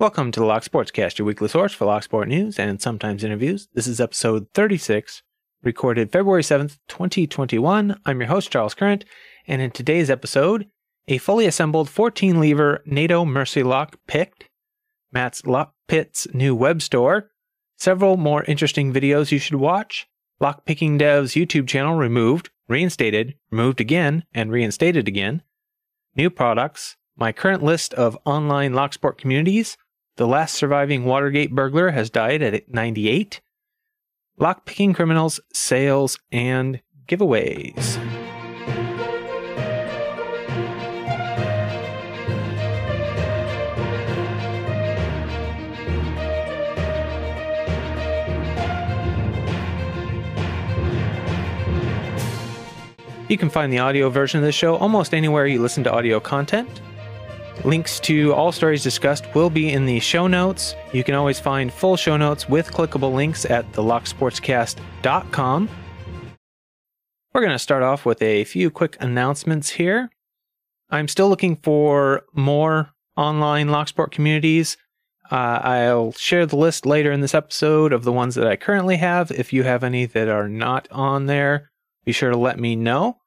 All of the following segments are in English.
Welcome to the Lock Sportscast, your weekly source for Lock Sport news and sometimes interviews. This is episode 36, recorded February 7th, 2021. I'm your host, Charles Current, and in today's episode, a fully assembled 14 lever NATO Mersey Lock picked, Matt's Lock Pit's new web store, several more interesting videos you should watch, Lockpicking Dev's YouTube channel removed, reinstated, removed again, and reinstated again, new products, my current list of online Locksport communities, the last surviving Watergate burglar has died at 98. Lockpicking criminals, sales, and giveaways. You can find the audio version of this show almost anywhere you listen to audio content. Links to all stories discussed will be in the show notes. You can always find full show notes with clickable links at thelocksportscast.com. We're going to start off with a few quick announcements here. I'm still looking for more online Locksport communities. Uh, I'll share the list later in this episode of the ones that I currently have. If you have any that are not on there, be sure to let me know.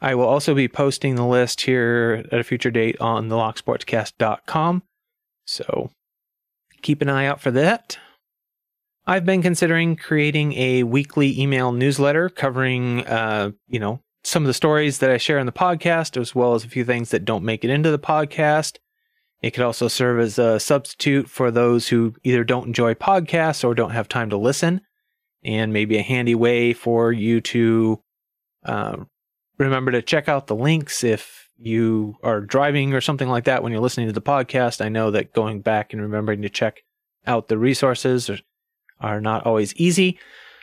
I will also be posting the list here at a future date on the locksportscast.com. So keep an eye out for that. I've been considering creating a weekly email newsletter covering, uh, you know, some of the stories that I share in the podcast, as well as a few things that don't make it into the podcast. It could also serve as a substitute for those who either don't enjoy podcasts or don't have time to listen, and maybe a handy way for you to uh, remember to check out the links if you are driving or something like that when you're listening to the podcast. I know that going back and remembering to check out the resources are, are not always easy.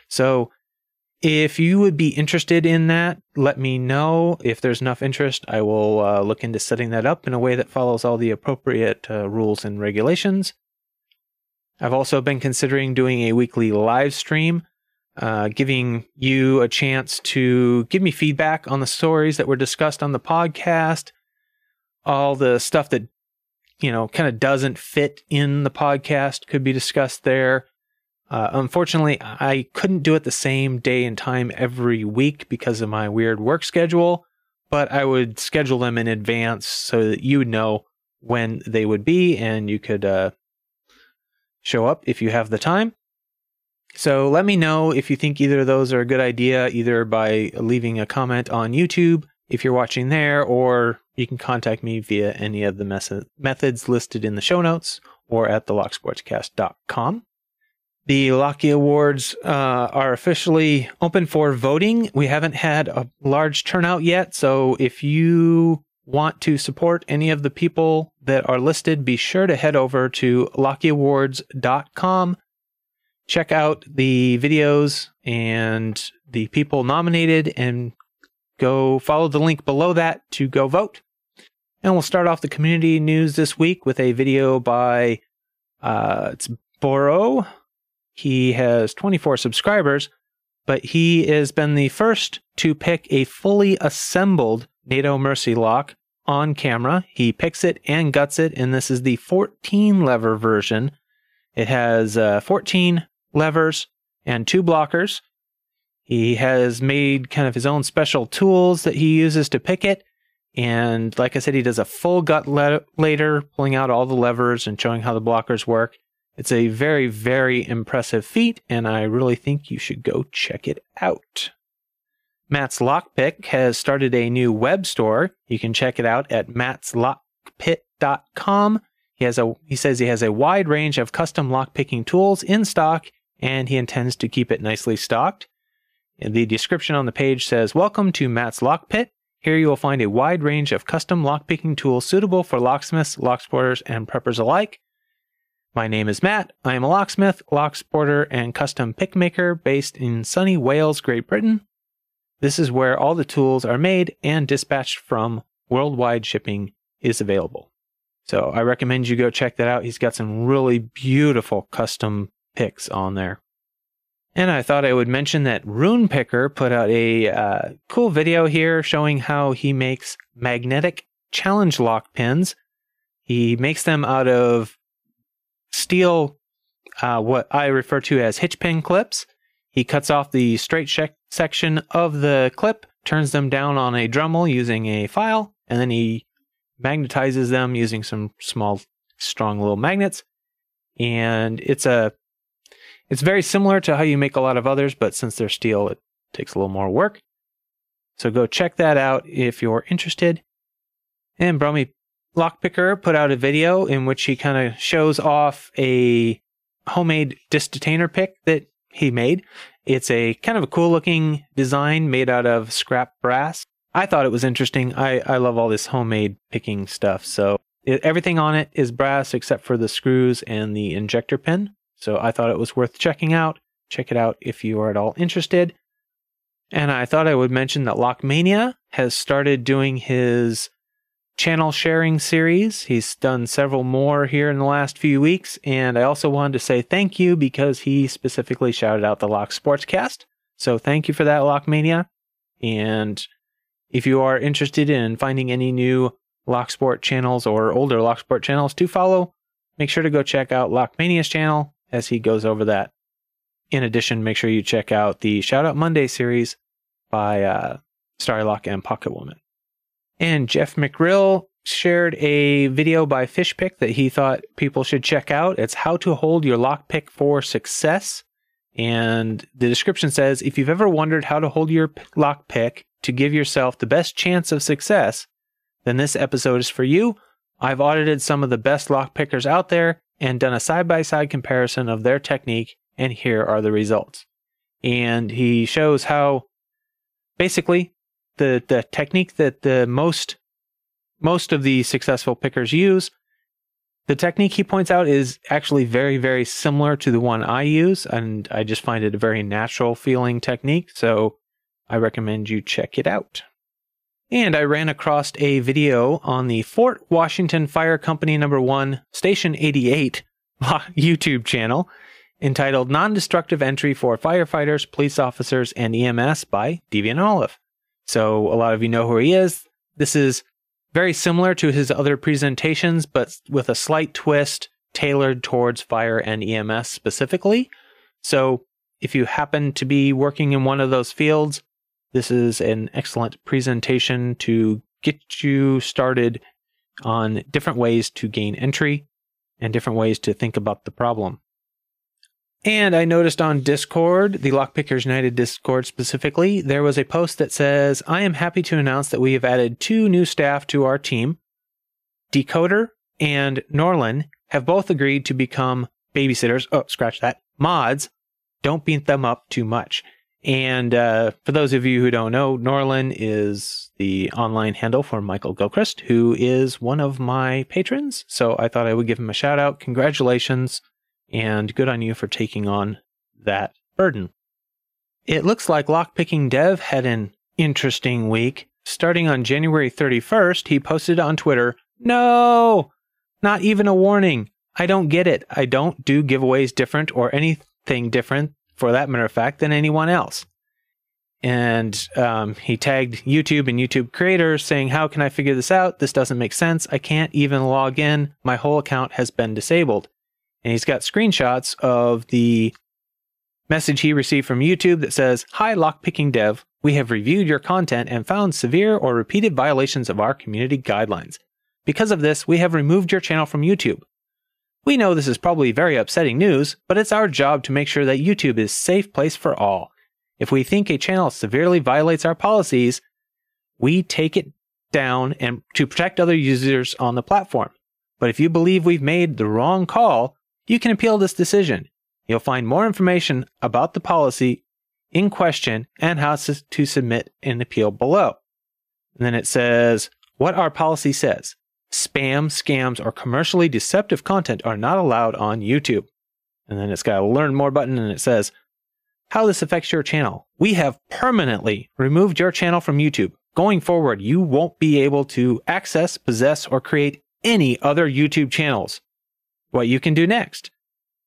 So if you would be interested in that, let me know. If there's enough interest, I will uh, look into setting that up in a way that follows all the appropriate uh, rules and regulations. I've also been considering doing a weekly live stream uh, giving you a chance to give me feedback on the stories that were discussed on the podcast, all the stuff that, you know, kind of doesn't fit in the podcast could be discussed there. Uh, unfortunately, I couldn't do it the same day and time every week because of my weird work schedule, but I would schedule them in advance so that you would know when they would be and you could uh, show up if you have the time. So let me know if you think either of those are a good idea, either by leaving a comment on YouTube if you're watching there, or you can contact me via any of the methods listed in the show notes or at thelocksportscast.com. The Locky Awards uh, are officially open for voting. We haven't had a large turnout yet, so if you want to support any of the people that are listed, be sure to head over to lockyawards.com check out the videos and the people nominated and go follow the link below that to go vote. And we'll start off the community news this week with a video by uh, it's Boro. He has 24 subscribers, but he has been the first to pick a fully assembled NATO Mersey lock on camera. He picks it and guts it, and this is the 14 lever version. It has uh, 14 levers, and two blockers. He has made kind of his own special tools that he uses to pick it. And like I said, he does a full gut le- later, pulling out all the levers and showing how the blockers work. It's a very, very impressive feat, and I really think you should go check it out. Matt's Lock Pit has started a new web store. You can check it out at mattslockpit.com. He has a he says he has a wide range of custom lockpicking tools in stock and he intends to keep it nicely stocked. The description on the page says, Welcome to Matt's Lock Pit. Here you will find a wide range of custom lockpicking tools suitable for locksmiths, locksporters, and preppers alike. My name is Matt. I am a locksmith, locksporter, and custom pickmaker based in sunny Wales, Great Britain. This is where all the tools are made and dispatched from. Worldwide shipping is available. So I recommend you go check that out. He's got some really beautiful custom picks on there. And I thought I would mention that Roon Picker put out a uh, cool video here showing how he makes magnetic challenge lock pins. He makes them out of steel, uh, what I refer to as hitch pin clips. He cuts off the straight section of the clip, turns them down on a Dremel using a file, and then he magnetizes them using some small, strong little magnets. And it's a, it's very similar to how you make a lot of others, but since they're steel, it takes a little more work. So go check that out if you're interested. And Brummy Lockpicker put out a video in which he kind of shows off a homemade disc detainer pick that he made. It's a kind of a cool looking design made out of scrap brass. I thought it was interesting. I, I love all this homemade picking stuff. So it, everything on it is brass except for the screws and the injector pin. So I thought it was worth checking out. Check it out if you are at all interested. And I thought I would mention that Lockmania has started doing his channel sharing series. He's done several more here in the last few weeks. And I also wanted to say thank you because he specifically shouted out the Lock Sportscast. So thank you for that, Lockmania. And if you are interested in finding any new Locksport channels or older Locksport channels to follow, make sure to go check out Lockmania's channel as he goes over that. In addition, make sure you check out the Shout Out Monday series by uh, Starlock and Pocket Woman. And Jeff McRill shared a video by Fishpick that he thought people should check out. It's how to hold your lockpick for success. And the description says if you've ever wondered how to hold your lockpick to give yourself the best chance of success, then this episode is for you. I've audited some of the best lockpickers out there and done a side by side comparison of their technique, and here are the results. And he shows how basically the the technique that the most most of the successful pickers use the technique he points out is actually very very similar to the one I use and I just find it a very natural feeling technique so I recommend you check it out. And I ran across a video on the Fort Washington Fire Company number 1 Station 88 YouTube channel entitled Non-Destructive Entry for Firefighters, Police Officers and EMS by Deviant Ollam. So a lot of you know who he is. This is very similar to his other presentations, but with a slight twist tailored towards fire and EMS specifically. So if you happen to be working in one of those fields, this is an excellent presentation to get you started on different ways to gain entry and different ways to think about the problem. And I noticed on Discord, the Lockpickers United Discord specifically, there was a post that says, I am happy to announce that we have added two new staff to our team. Decoder and Norlin have both agreed to become babysitters. Oh, scratch that. Mods. Don't beat them up too much. And uh, for those of you who don't know, Norlin is the online handle for Michael Gilchrist, who is one of my patrons. So I thought I would give him a shout out. Congratulations and good on you for taking on that burden. It looks like Lockpicking Dev had an interesting week. Starting on January 31st, he posted on Twitter, No! Not even a warning. I don't get it. I don't do giveaways different or anything different, for that matter of fact, than anyone else. And um, he tagged YouTube and YouTube creators saying, How can I figure this out? This doesn't make sense. I can't even log in. My whole account has been disabled and he's got screenshots of the message he received from YouTube that says, Hi, lockpicking dev. We have reviewed your content and found severe or repeated violations of our community guidelines. Because of this, we have removed your channel from YouTube. We know this is probably very upsetting news, but it's our job to make sure that YouTube is a safe place for all. If we think a channel severely violates our policies, we take it down and to protect other users on the platform. But if you believe we've made the wrong call, you can appeal this decision. You'll find more information about the policy in question and how to submit an appeal below. And then it says what our policy says. Spam, scams, or commercially deceptive content are not allowed on YouTube. And then it's got a learn more button and it says how this affects your channel. We have permanently removed your channel from YouTube. Going forward, you won't be able to access, possess, or create any other YouTube channels what you can do next.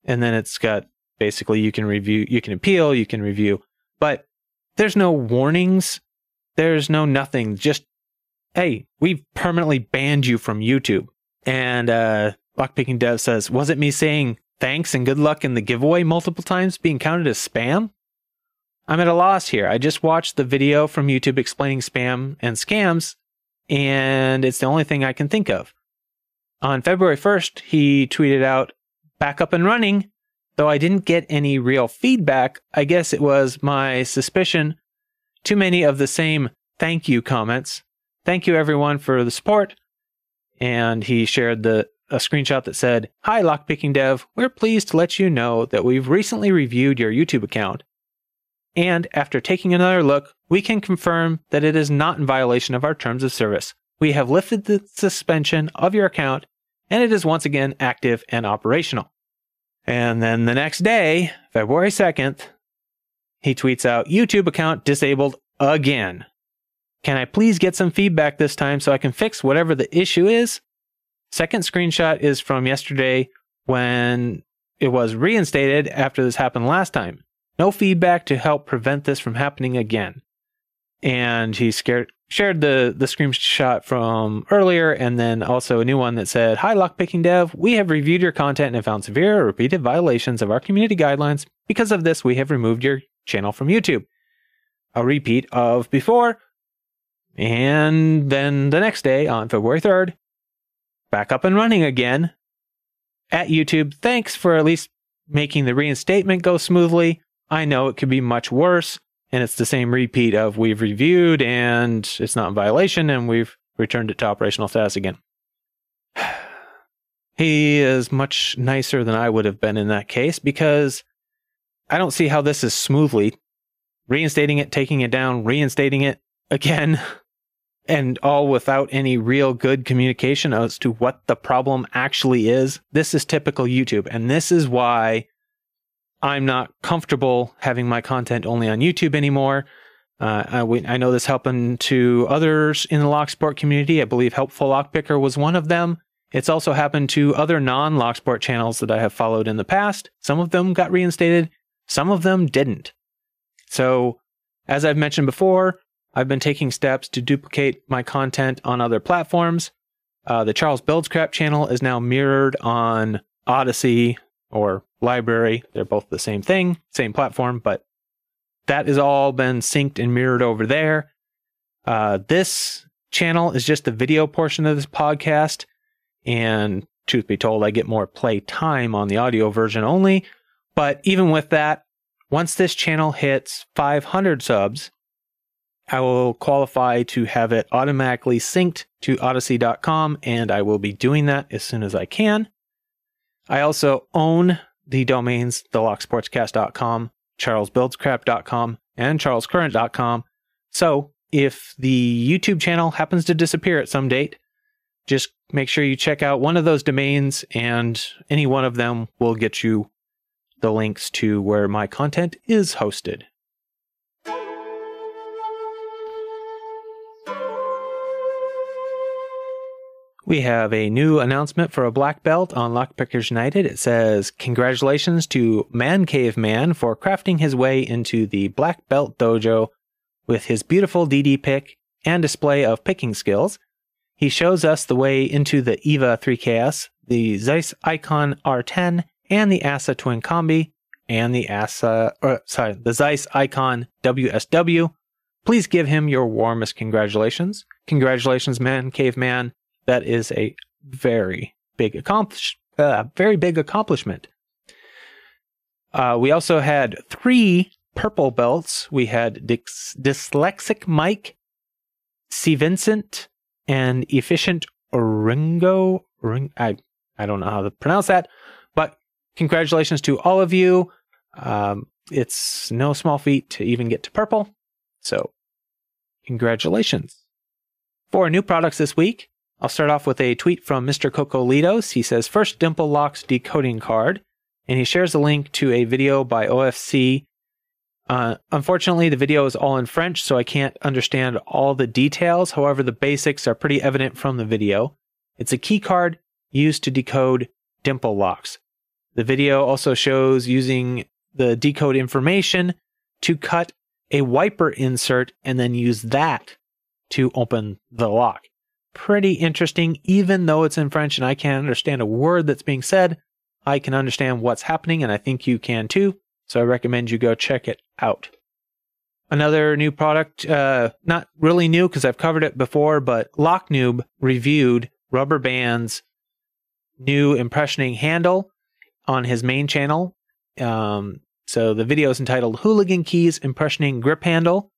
And then it's got basically you can review, you can appeal, you can review, but there's no warnings. There's no nothing. Just, hey, we've permanently banned you from YouTube. And, uh, Lockpicking Dev says, Was it me saying thanks and good luck in the giveaway multiple times being counted as spam? I'm at a loss here. I just watched the video from YouTube explaining spam and scams, and it's the only thing I can think of. On February 1st, he tweeted out, back up and running. Though I didn't get any real feedback, I guess it was my suspicion. Too many of the same thank you comments. Thank you everyone for the support. And he shared the a screenshot that said, Hi, Lockpicking Dev. We're pleased to let you know that we've recently reviewed your YouTube account. And after taking another look, we can confirm that it is not in violation of our terms of service. We have lifted the suspension of your account and it is once again active and operational. And then the next day, February 2nd, he tweets out YouTube account disabled again. Can I please get some feedback this time so I can fix whatever the issue is? Second screenshot is from yesterday when it was reinstated after this happened last time. No feedback to help prevent this from happening again. And he scared, shared the, the screenshot from earlier and then also a new one that said, Hi, Lockpicking Dev. We have reviewed your content and found severe or repeated violations of our community guidelines. Because of this, we have removed your channel from YouTube. A repeat of before. And then the next day, on February 3rd, back up and running again at YouTube. Thanks for at least making the reinstatement go smoothly. I know it could be much worse, and it's the same repeat of we've reviewed and it's not in violation, and we've returned it to operational status again. he is much nicer than I would have been in that case because I don't see how this is smoothly reinstating it, taking it down, reinstating it again, and all without any real good communication as to what the problem actually is. This is typical YouTube, and this is why I'm not comfortable having my content only on YouTube anymore. Uh, I, we, I, know this happened to others in the Locksport community. I believe Helpful Lockpicker was one of them. It's also happened to other non Locksport channels that I have followed in the past. Some of them got reinstated, some of them didn't. So, as I've mentioned before, I've been taking steps to duplicate my content on other platforms. Uh, the Charles Builds Crap channel is now mirrored on Odysee or LBRY. They're both the same thing, same platform, but that has all been synced and mirrored over there. Uh, this channel is just the video portion of this podcast. And truth be told, I get more play time on the audio version only. But even with that, once this channel hits 500 subs, I will qualify to have it automatically synced to Odysee.com, and I will be doing that as soon as I can. I also own the domains thelocksportscast.com, charlesbuildscrap.com, and charlescurrent.com. So if the YouTube channel happens to disappear at some date, just make sure you check out one of those domains, and any one of them will get you the links to where my content is hosted. We have a new announcement for a black belt on Lockpickers United. It says, Congratulations to Man Cave Man for crafting his way into the black belt dojo with his beautiful DD pick and display of picking skills. He shows us the way into the EVVA 3KS, the Zeiss Ikon R10, and the ASSA Twin Combi, and the ASSA, or, sorry, the Zeiss Ikon WSW. Please give him your warmest congratulations. Congratulations, Man Caveman that is a very big accomplish, uh, very big accomplishment. Uh, we also had three purple belts. We had Dys- Dyslexic Mike, C. Vincent, and Efficient Ringo. Ring, I, I don't know how to pronounce that, but congratulations to all of you. Um, it's no small feat to even get to purple. So, congratulations. For new products this week, I'll start off with a tweet from Mr. Cocolitos. He says, First Dimple Locks decoding card. And he shares a link to a video by OFC. Uh, unfortunately, the video is all in French, so I can't understand all the details. However, the basics are pretty evident from the video. It's a key card used to decode dimple locks. The video also shows using the decode information to cut a wiper insert and then use that to open the lock. Pretty interesting, even though it's in French and I can't understand a word that's being said. I can understand what's happening, and I think you can too. So I recommend you go check it out. Another new product, uh, not really new because I've covered it before, but Locknoob reviewed Rubber Band's new impressioning handle on his main channel. Um, so the video is entitled Hooligan Keys Impressioning Grip Handle.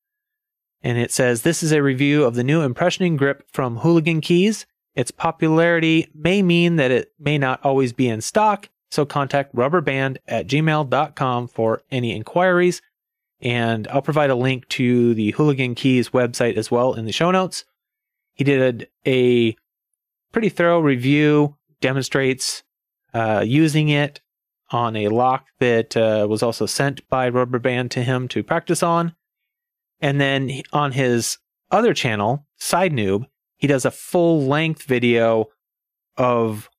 And it says this is a review of the new impressioning grip from Hooligan Keys. Its popularity may mean that it may not always be in stock, so contact rubberband at gmail.com for any inquiries. And I'll provide a link to the Hooligan Keys website as well in the show notes. He did a pretty thorough review, demonstrates uh, using it on a lock that uh, was also sent by Rubberband to him to practice on. And then on his other channel, Side Noob, he does a full length video of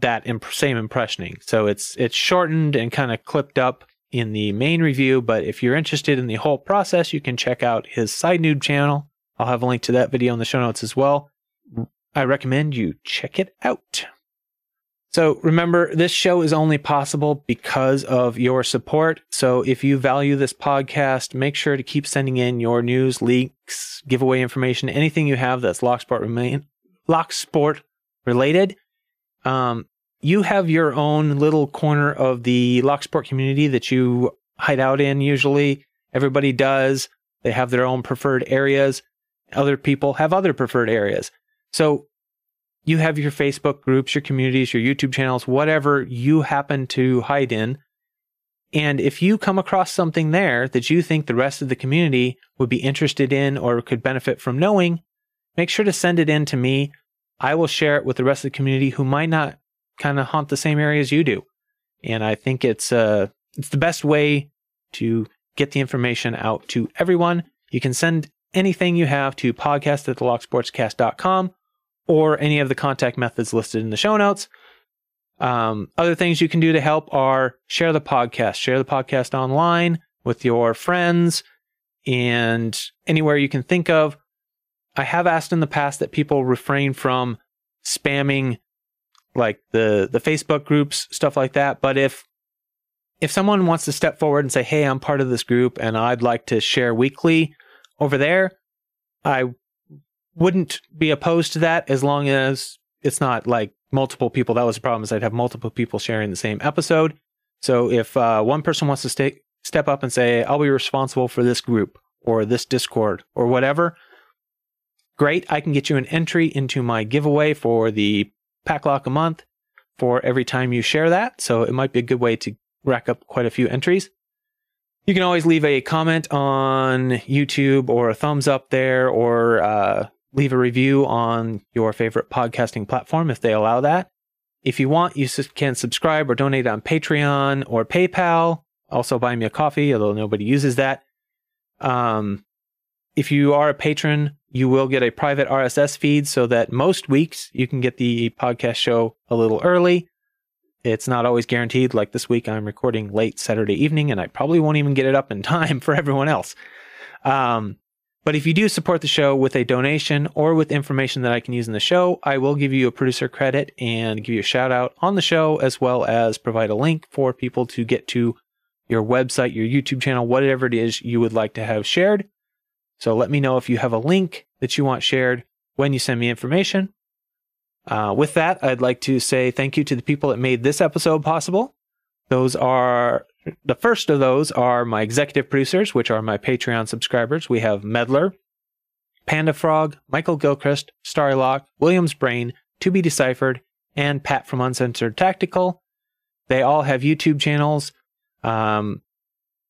that imp- same impressioning. So it's it's shortened and kind of clipped up in the main review, but if you're interested in the whole process, you can check out his Side Noob channel. I'll have a link to that video in the show notes as well. I recommend you check it out. So remember, this show is only possible because of your support. So if you value this podcast, make sure to keep sending in your news, leaks, giveaway information, anything you have that's Locksport remain Locksport related. Um, you have your own little corner of the Locksport community that you hide out in. Usually, everybody does. They have their own preferred areas. Other people have other preferred areas. So you have your Facebook groups, your communities, your YouTube channels, whatever you happen to hide in. And if you come across something there that you think the rest of the community would be interested in or could benefit from knowing, make sure to send it in to me. I will share it with the rest of the community who might not kind of haunt the same areas you do. And I think it's uh it's the best way to get the information out to everyone. You can send anything you have to podcast at thelocksportscast.com or any of the contact methods listed in the show notes. Um, other things you can do to help are share the podcast, share the podcast online with your friends and anywhere you can think of. I have asked in the past that people refrain from spamming like the the Facebook groups, stuff like that. But if if someone wants to step forward and say, "Hey, I'm part of this group and I'd like to share weekly over there," I wouldn't be opposed to that as long as it's not like multiple people. That was the problem is I'd have multiple people sharing the same episode. So if uh, one person wants to stay, step up and say, I'll be responsible for this group or this Discord or whatever, great. I can get you an entry into my giveaway for the pack lock a month for every time you share that. So it might be a good way to rack up quite a few entries. You can always leave a comment on YouTube or a thumbs up there or uh, leave a review on your favorite podcasting platform if they allow that. If you want, you can subscribe or donate on Patreon or PayPal. Also, buy me a coffee, although nobody uses that. Um, if you are a patron, you will get a private RSS feed so that most weeks you can get the podcast show a little early. It's not always guaranteed. Like this week, I'm recording late Saturday evening, and I probably won't even get it up in time for everyone else. Um, but if you do support the show with a donation or with information that I can use in the show, I will give you a producer credit and give you a shout out on the show, as well as provide a link for people to get to your website, your YouTube channel, whatever it is you would like to have shared. So let me know if you have a link that you want shared when you send me information. Uh, with that, I'd like to say thank you to the people that made this episode possible. Those are the first of those are my executive producers, which are my Patreon subscribers. We have Medler, Panda Frog, Michael Gilchrist, Starlock, Williams Brain, To Be Deciphered, and Pat from Uncensored Tactical. They all have YouTube channels. Um,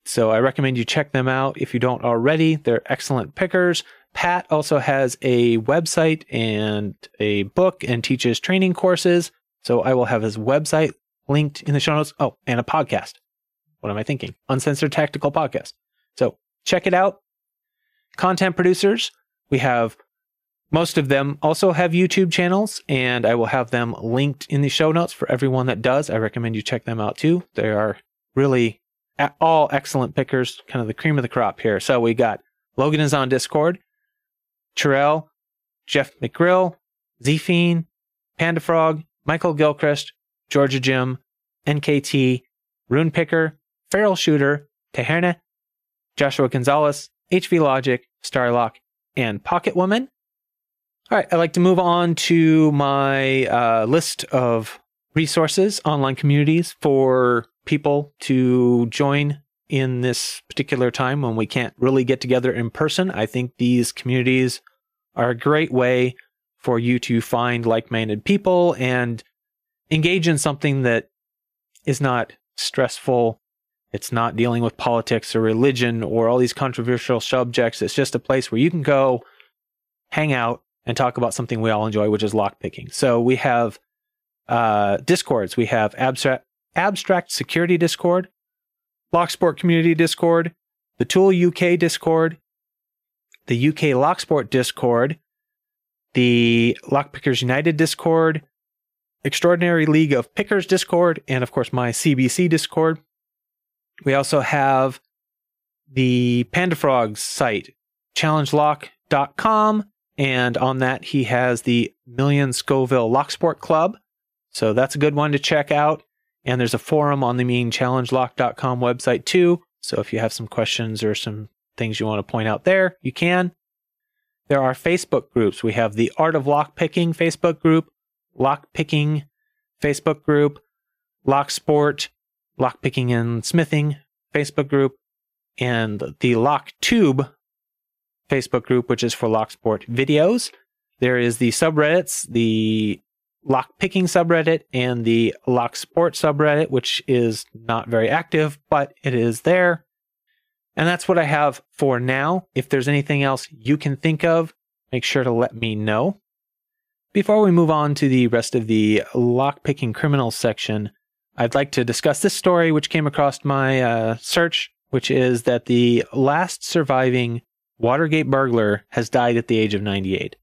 so I recommend you check them out if you don't already. They're excellent pickers. Pat also has a website and a book and teaches training courses. So I will have his website linked in the show notes. Oh, and a podcast. What am I thinking? Uncensored Tactical Podcast. So check it out. Content producers, we have most of them also have YouTube channels, and I will have them linked in the show notes for everyone that does. I recommend you check them out too. They are really all excellent pickers, kind of the cream of the crop here. So we got Logan is on Discord, Terrell, Jeff McRill, Zeefeene, Panda Frog, Michael Gilchrist, Georgia Jim, NKT, Roon Picker, Feral Shooter, Teherne, Joshua Gonzalez, HV Logic, Starlock, and Pocket Woman. All right, I'd like to move on to my uh, list of resources, online communities for people to join in this particular time when we can't really get together in person. I think these communities are a great way for you to find like minded people and engage in something that is not stressful. It's not dealing with politics or religion or all these controversial subjects. It's just a place where you can go hang out and talk about something we all enjoy, which is lockpicking. So we have uh, discords. We have abstract abstract security discord, Locksport community discord, the Tool UK discord, the UK Locksport discord, the Lockpickers United discord, Extraordinary League of Pickers discord, and of course my CBC discord. We also have the Panda Frogs site, challengelock.com, and on that he has the Million Scoville Locksport Club. So that's a good one to check out. And there's a forum on the meanchallengelock.com website too. So if you have some questions or some things you want to point out there, you can. There are Facebook groups. We have the Art of Lockpicking Facebook group, Lockpicking Facebook group, Locksport, Lockpicking and Smithing Facebook group, and the LockTube Facebook group, which is for Locksport videos. There is the subreddits, the lockpicking subreddit and the locksport subreddit, which is not very active, but it is there. And that's what I have for now. If there's anything else you can think of, make sure to let me know. Before we move on to the rest of the lockpicking criminals section, I'd like to discuss this story, which came across my uh, search, which is that the last surviving Watergate burglar has died at the age of 98.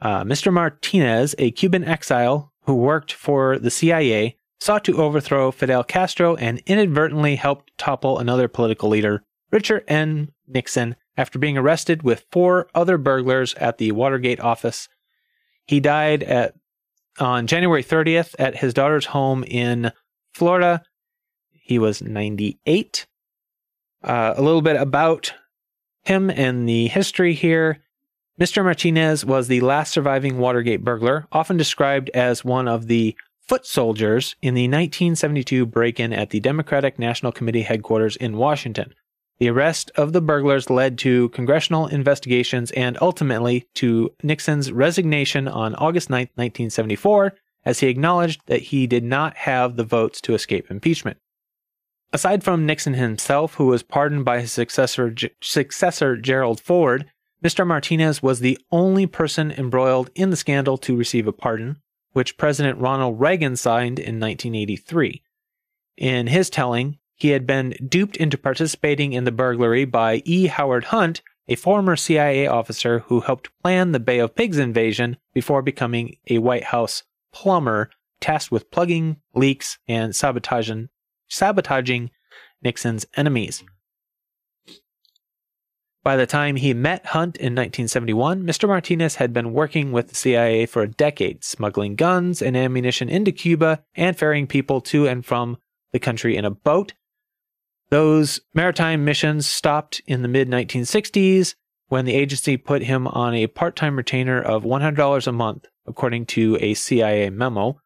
Uh, Mr. Martinez, a Cuban exile who worked for the CIA, sought to overthrow Fidel Castro and inadvertently helped topple another political leader, Richard N. Nixon, after being arrested with four other burglars at the Watergate office. He died at on January 30th at his daughter's home in Florida. He was 98. Uh, a little bit about him and the history here. Mr. Martinez was the last surviving Watergate burglar, often described as one of the foot soldiers in the 1972 break in at the Democratic National Committee headquarters in Washington. The arrest of the burglars led to congressional investigations and ultimately to Nixon's resignation on August 9, 1974, as he acknowledged that he did not have the votes to escape impeachment. Aside from Nixon himself, who was pardoned by his successor, G- successor Gerald Ford, Mr. Martinez was the only person embroiled in the scandal to receive a pardon, which President Ronald Reagan signed in 1983. In his telling, he had been duped into participating in the burglary by E. Howard Hunt, a former CIA officer who helped plan the Bay of Pigs invasion before becoming a White House plumber tasked with plugging leaks and sabotaging, sabotaging Nixon's enemies. By the time he met Hunt in 1971, Mr. Martinez had been working with the CIA for a decade, smuggling guns and ammunition into Cuba and ferrying people to and from the country in a boat. Those maritime missions stopped in the mid 1960s when the agency put him on a part time retainer of $100 a month, according to a CIA memo.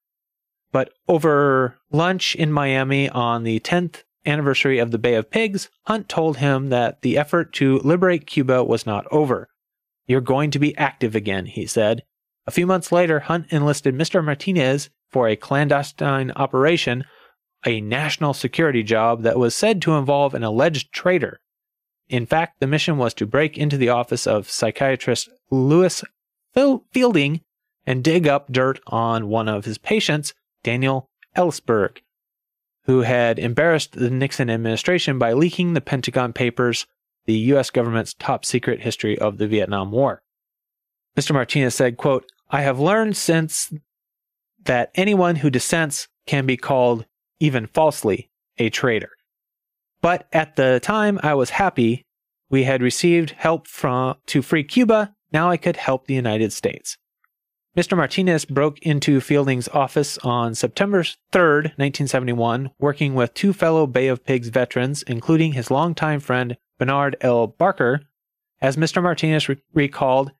But over lunch in Miami on the 10th anniversary of the Bay of Pigs, Hunt told him that the effort to liberate Cuba was not over. You're going to be active again, he said. A few months later, Hunt enlisted Mr. Martinez for a clandestine operation, a national security job that was said to involve an alleged traitor. In fact, the mission was to break into the office of psychiatrist Lewis Fielding and dig up dirt on one of his patients, Daniel Ellsberg who had embarrassed the Nixon administration by leaking the Pentagon Papers, the U.S. government's top secret history of the Vietnam War. Mr. Martinez said, quote, I have learned since that anyone who dissents can be called, even falsely, a traitor. But at the time, I was happy we had received help from to free Cuba. Now I could help the United States. Mr. Martinez broke into Fielding's office on September 3rd, 1971, working with two fellow Bay of Pigs veterans, including his longtime friend Bernard L. Barker. As Mr. Martinez re- recalled,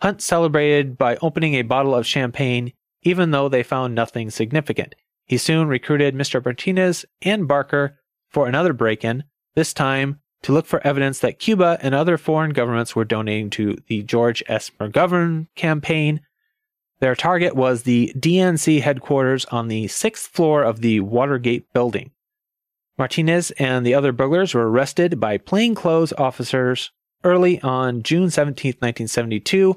Hunt celebrated by opening a bottle of champagne, even though they found nothing significant. He soon recruited Mr. Martinez and Barker for another break in, this time to look for evidence that Cuba and other foreign governments were donating to the George S. McGovern campaign their target was the DNC headquarters on the sixth floor of the Watergate building. Martinez and the other burglars were arrested by plainclothes officers early on June 17, 1972,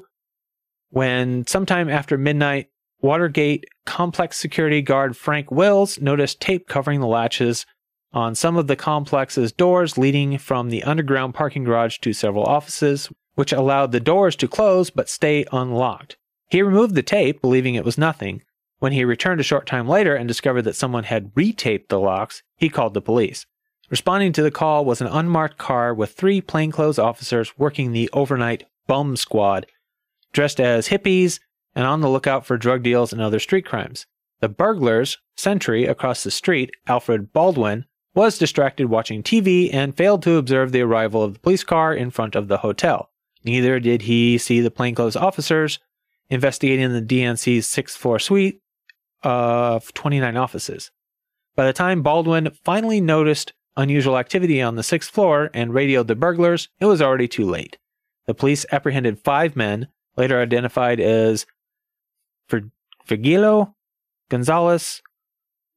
when sometime after midnight, Watergate complex security guard Frank Wills noticed tape covering the latches on some of the complex's doors leading from the underground parking garage to several offices, which allowed the doors to close but stay unlocked. He removed the tape, believing it was nothing. When he returned a short time later and discovered that someone had retaped the locks, he called the police. Responding to the call was an unmarked car with three plainclothes officers working the overnight bum squad, dressed as hippies and on the lookout for drug deals and other street crimes. The burglars, sentry across the street, Alfred Baldwin, was distracted watching TV and failed to observe the arrival of the police car in front of the hotel. Neither did he see the plainclothes officers investigating the DNC's sixth floor suite of 29 offices. By the time Baldwin finally noticed unusual activity on the sixth floor and radioed the burglars, it was already too late. The police apprehended five men, later identified as Virgilio Gonzalez,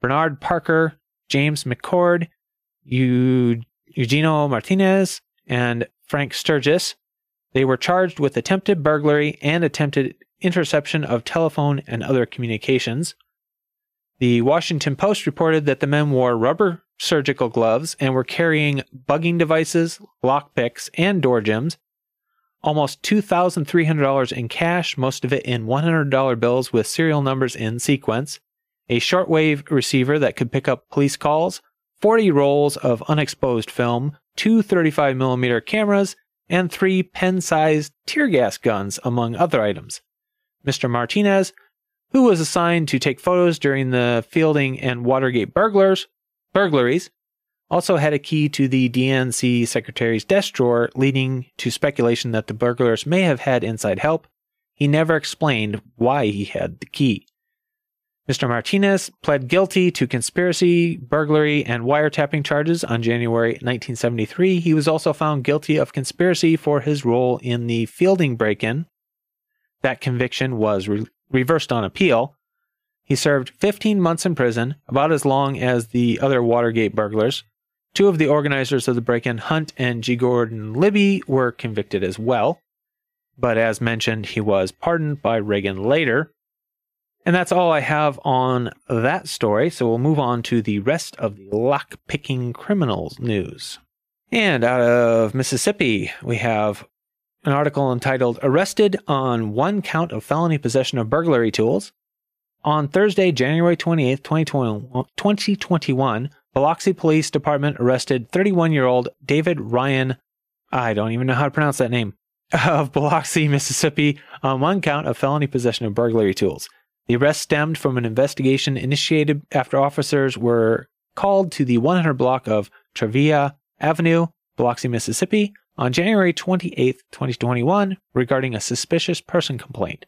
Bernard Barker, James McCord, Eugenio Martinez, and Frank Sturgis. They were charged with attempted burglary and attempted interception of telephone and other communications. The Washington Post reported that the men wore rubber surgical gloves and were carrying bugging devices, lockpicks, and door jambs. Almost $2,300 in cash, most of it in $100 bills with serial numbers in sequence, a shortwave receiver that could pick up police calls, 40 rolls of unexposed film, two 35mm cameras, and three pen sized tear gas guns, among other items. Mr. Martinez, who was assigned to take photos during the Fielding and Watergate burglars, burglaries, also had a key to the DNC secretary's desk drawer, leading to speculation that the burglars may have had inside help. He never explained why he had the key. Mr. Martinez pled guilty to conspiracy, burglary, and wiretapping charges on January 1973. He was also found guilty of conspiracy for his role in the Fielding break in that conviction was re- reversed on appeal. He served 15 months in prison, about as long as the other Watergate burglars. Two of the organizers of the break in, Hunt and G. Gordon Liddy, were convicted as well. But as mentioned, he was pardoned by Reagan later. And that's all I have on that story. So we'll move on to the rest of the lock-picking criminals news. And out of Mississippi, we have an article entitled Arrested on One Count of Felony Possession of Burglary Tools. On Thursday, January 28, 2021, Biloxi Police Department arrested 31 year old David Ryan, I don't even know how to pronounce that name, of Biloxi, Mississippi, on one count of felony possession of burglary tools. The arrest stemmed from an investigation initiated after officers were called to the 100 block of Travilla Avenue, Biloxi, Mississippi, on January 28, 2021, regarding a suspicious person complaint.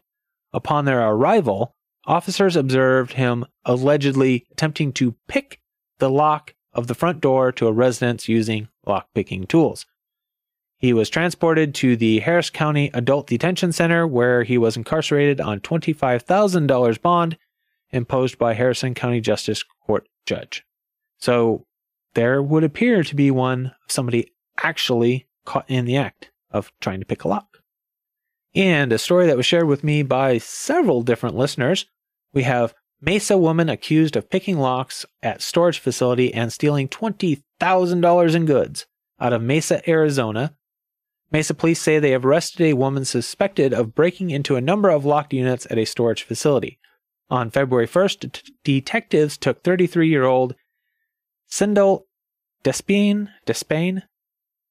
Upon their arrival, officers observed him allegedly attempting to pick the lock of the front door to a residence using lock-picking tools. He was transported to the Harris County Adult Detention Center where he was incarcerated on $25,000 bond imposed by Harrison County Justice Court judge. So there would appear to be one of somebody actually caught in the act of trying to pick a lock. And a story that was shared with me by several different listeners. We have Mesa woman accused of picking locks at storage facility and stealing $20,000 in goods out of Mesa, Arizona. Mesa police say they have arrested a woman suspected of breaking into a number of locked units at a storage facility. On February 1st, t- detectives took 33 year old Sindel Despain, Despain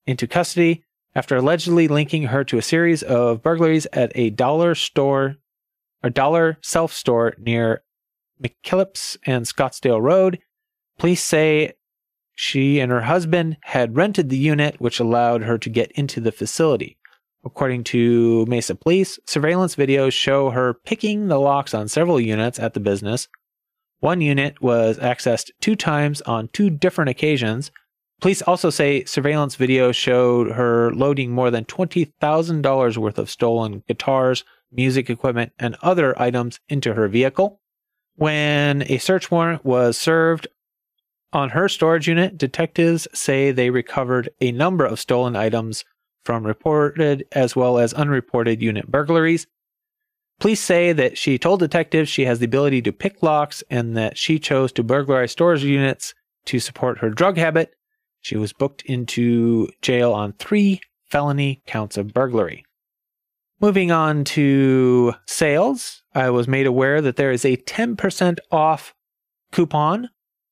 into custody after allegedly linking her to a series of burglaries at a dollar store a dollar self store near McKellips and Scottsdale Road. Police say she and her husband had rented the unit, which allowed her to get into the facility. According to Mesa Police, surveillance videos show her picking the locks on several units at the business. One unit was accessed two times on two different occasions. Police also say surveillance video showed her loading more than $20,000 worth of stolen guitars, music equipment, and other items into her vehicle. When a search warrant was served on her storage unit, detectives say they recovered a number of stolen items from reported as well as unreported unit burglaries. Police say that she told detectives she has the ability to pick locks and that she chose to burglarize storage units to support her drug habit. She was booked into jail on three felony counts of burglary. Moving on to sales, I was made aware that there is a 10% off coupon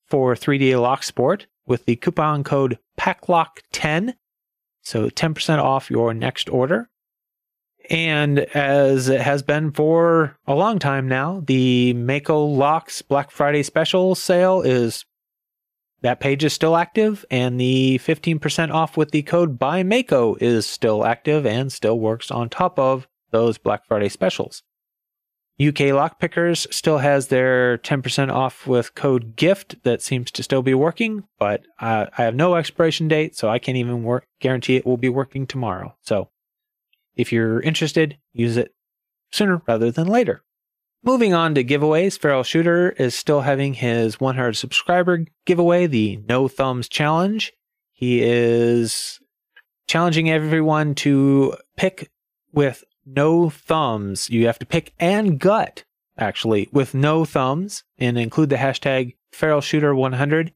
for 3D Lock Sport with the coupon code PACKLOCK10. So 10% off your next order. And as it has been for a long time now, the Mako Locks Black Friday special sale is that page is still active and the 15% off with the code by Mako is still active and still works on top of those Black Friday specials. UK Lockpickers still has their 10% off with code GIFT that seems to still be working, but uh, I have no expiration date, so I can't even work, guarantee it will be working tomorrow. So if you're interested, use it sooner rather than later. Moving on to giveaways, Feral Shooter is still having his 100 subscriber giveaway, the No Thumbs Challenge. He is challenging everyone to pick with no thumbs. You have to pick and gut, actually, with no thumbs and include the hashtag Feral Shooter 100.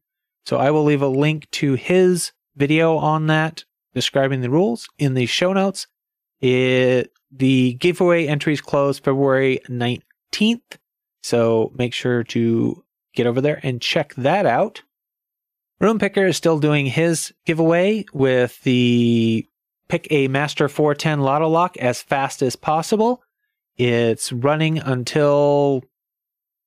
So I will leave a link to his video on that describing the rules in the show notes. It, the giveaway entries close February 19th. So make sure to get over there and check that out. Roon Picker is still doing his giveaway with the pick a Master 410 LOTO Lock as fast as possible. It's running until,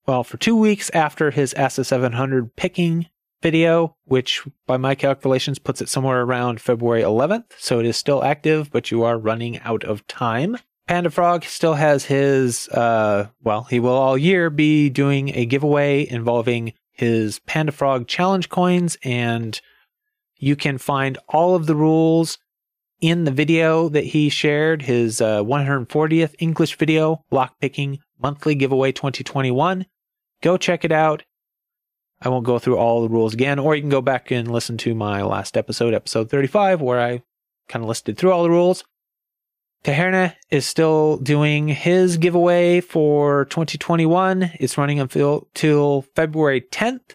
well, for two weeks after his ASSA 700 picking video, which by my calculations puts it somewhere around February 11th. So it is still active, but you are running out of time. Panda Frog still has his, uh, well, he will all year be doing a giveaway involving his Panda Frog challenge coins, and you can find all of the rules in the video that he shared, his uh, 140th English video, Lockpicking Monthly Giveaway 2021. Go check it out. I won't go through all the rules again, or you can go back and listen to my last episode, episode 35, where I kind of listed through all the rules. Tarehjerne is still doing his giveaway for 2021. It's running until February 10th.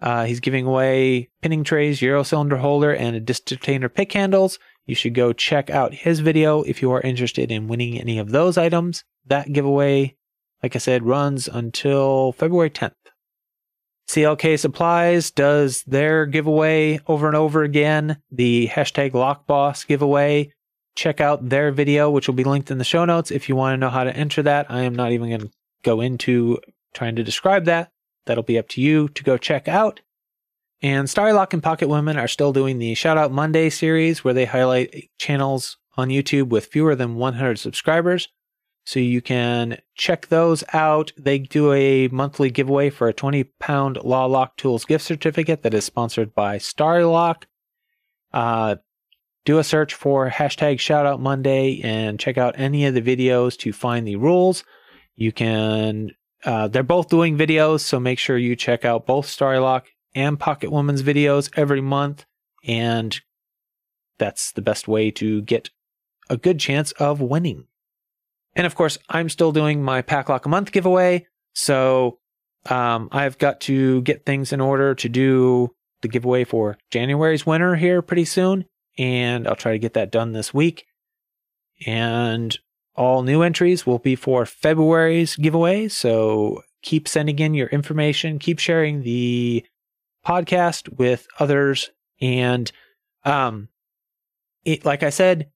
Uh, he's giving away pinning trays, Euro cylinder holder, and a Disturtainer pick handles. You should go check out his video if you are interested in winning any of those items. That giveaway, like I said, runs until February 10th. CLK Supplies does their giveaway over and over again, the hashtag LockBoss giveaway. Check out their video, which will be linked in the show notes if you want to know how to enter that. I am not even going to go into trying to describe that. That'll be up to you to go check out. And Starrylock and Pocket Women are still doing the Shout Out Monday series where they highlight channels on YouTube with fewer than 100 subscribers. So you can check those out. They do a monthly giveaway for a 20 pound Law Lock Tools gift certificate that is sponsored by Starrylock. Uh, do a search for hashtag Shoutout Monday and check out any of the videos to find the rules. You can, uh, they're both doing videos, so make sure you check out both Starrylock and Pocket Woman's videos every month. And that's the best way to get a good chance of winning. And of course, I'm still doing my Pack Lock a Month giveaway. So um, I've got to get things in order to do the giveaway for January's winner here pretty soon. And I'll try to get that done this week. And all new entries will be for February's giveaway. So keep sending in your information, keep sharing the podcast with others. And um, it, like I said,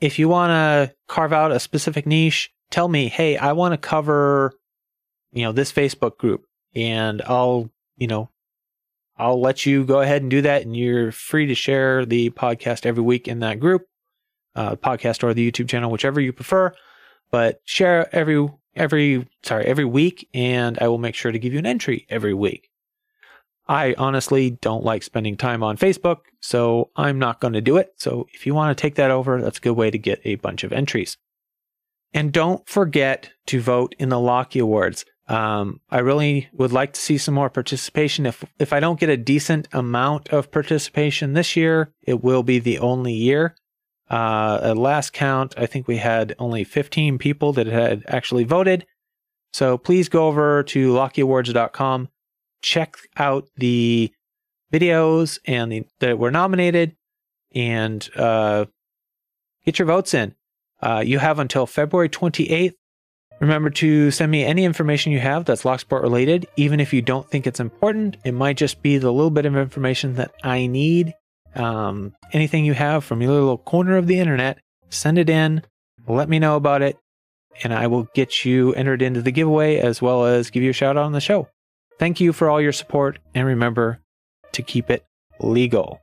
if you want to carve out a specific niche tell me, hey, I want to cover, you know, this Facebook group, and I'll, you know, I'll let you go ahead and do that, and you're free to share the podcast every week in that group, uh, podcast or the YouTube channel, whichever you prefer. But share every every sorry every week, and I will make sure to give you an entry every week. I honestly don't like spending time on Facebook, so I'm not going to do it. So if you want to take that over, that's a good way to get a bunch of entries. And don't forget to vote in the Locky Awards. Um, I really would like to see some more participation. If if I don't get a decent amount of participation this year, it will be the only year. Uh, at last count, I think we had only 15 people that had actually voted. So please go over to lockyawards.com check out the videos and the, that were nominated and uh, get your votes in. Uh, you have until February 28th. Remember to send me any information you have that's Locksport related, even if you don't think it's important. It might just be the little bit of information that I need. Um, anything you have from your little corner of the internet, send it in. Let me know about it, and I will get you entered into the giveaway as well as give you a shout out on the show. Thank you for all your support, and remember to keep it legal.